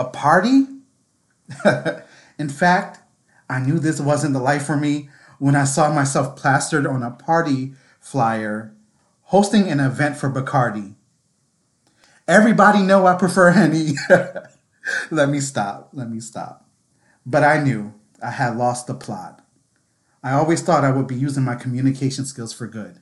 A party? In fact, I knew this wasn't the life for me when I saw myself plastered on a party flyer hosting an event for Bacardi. Everybody know I prefer honey. Let me stop. Let me stop. But I knew I had lost the plot. I always thought I would be using my communication skills for good.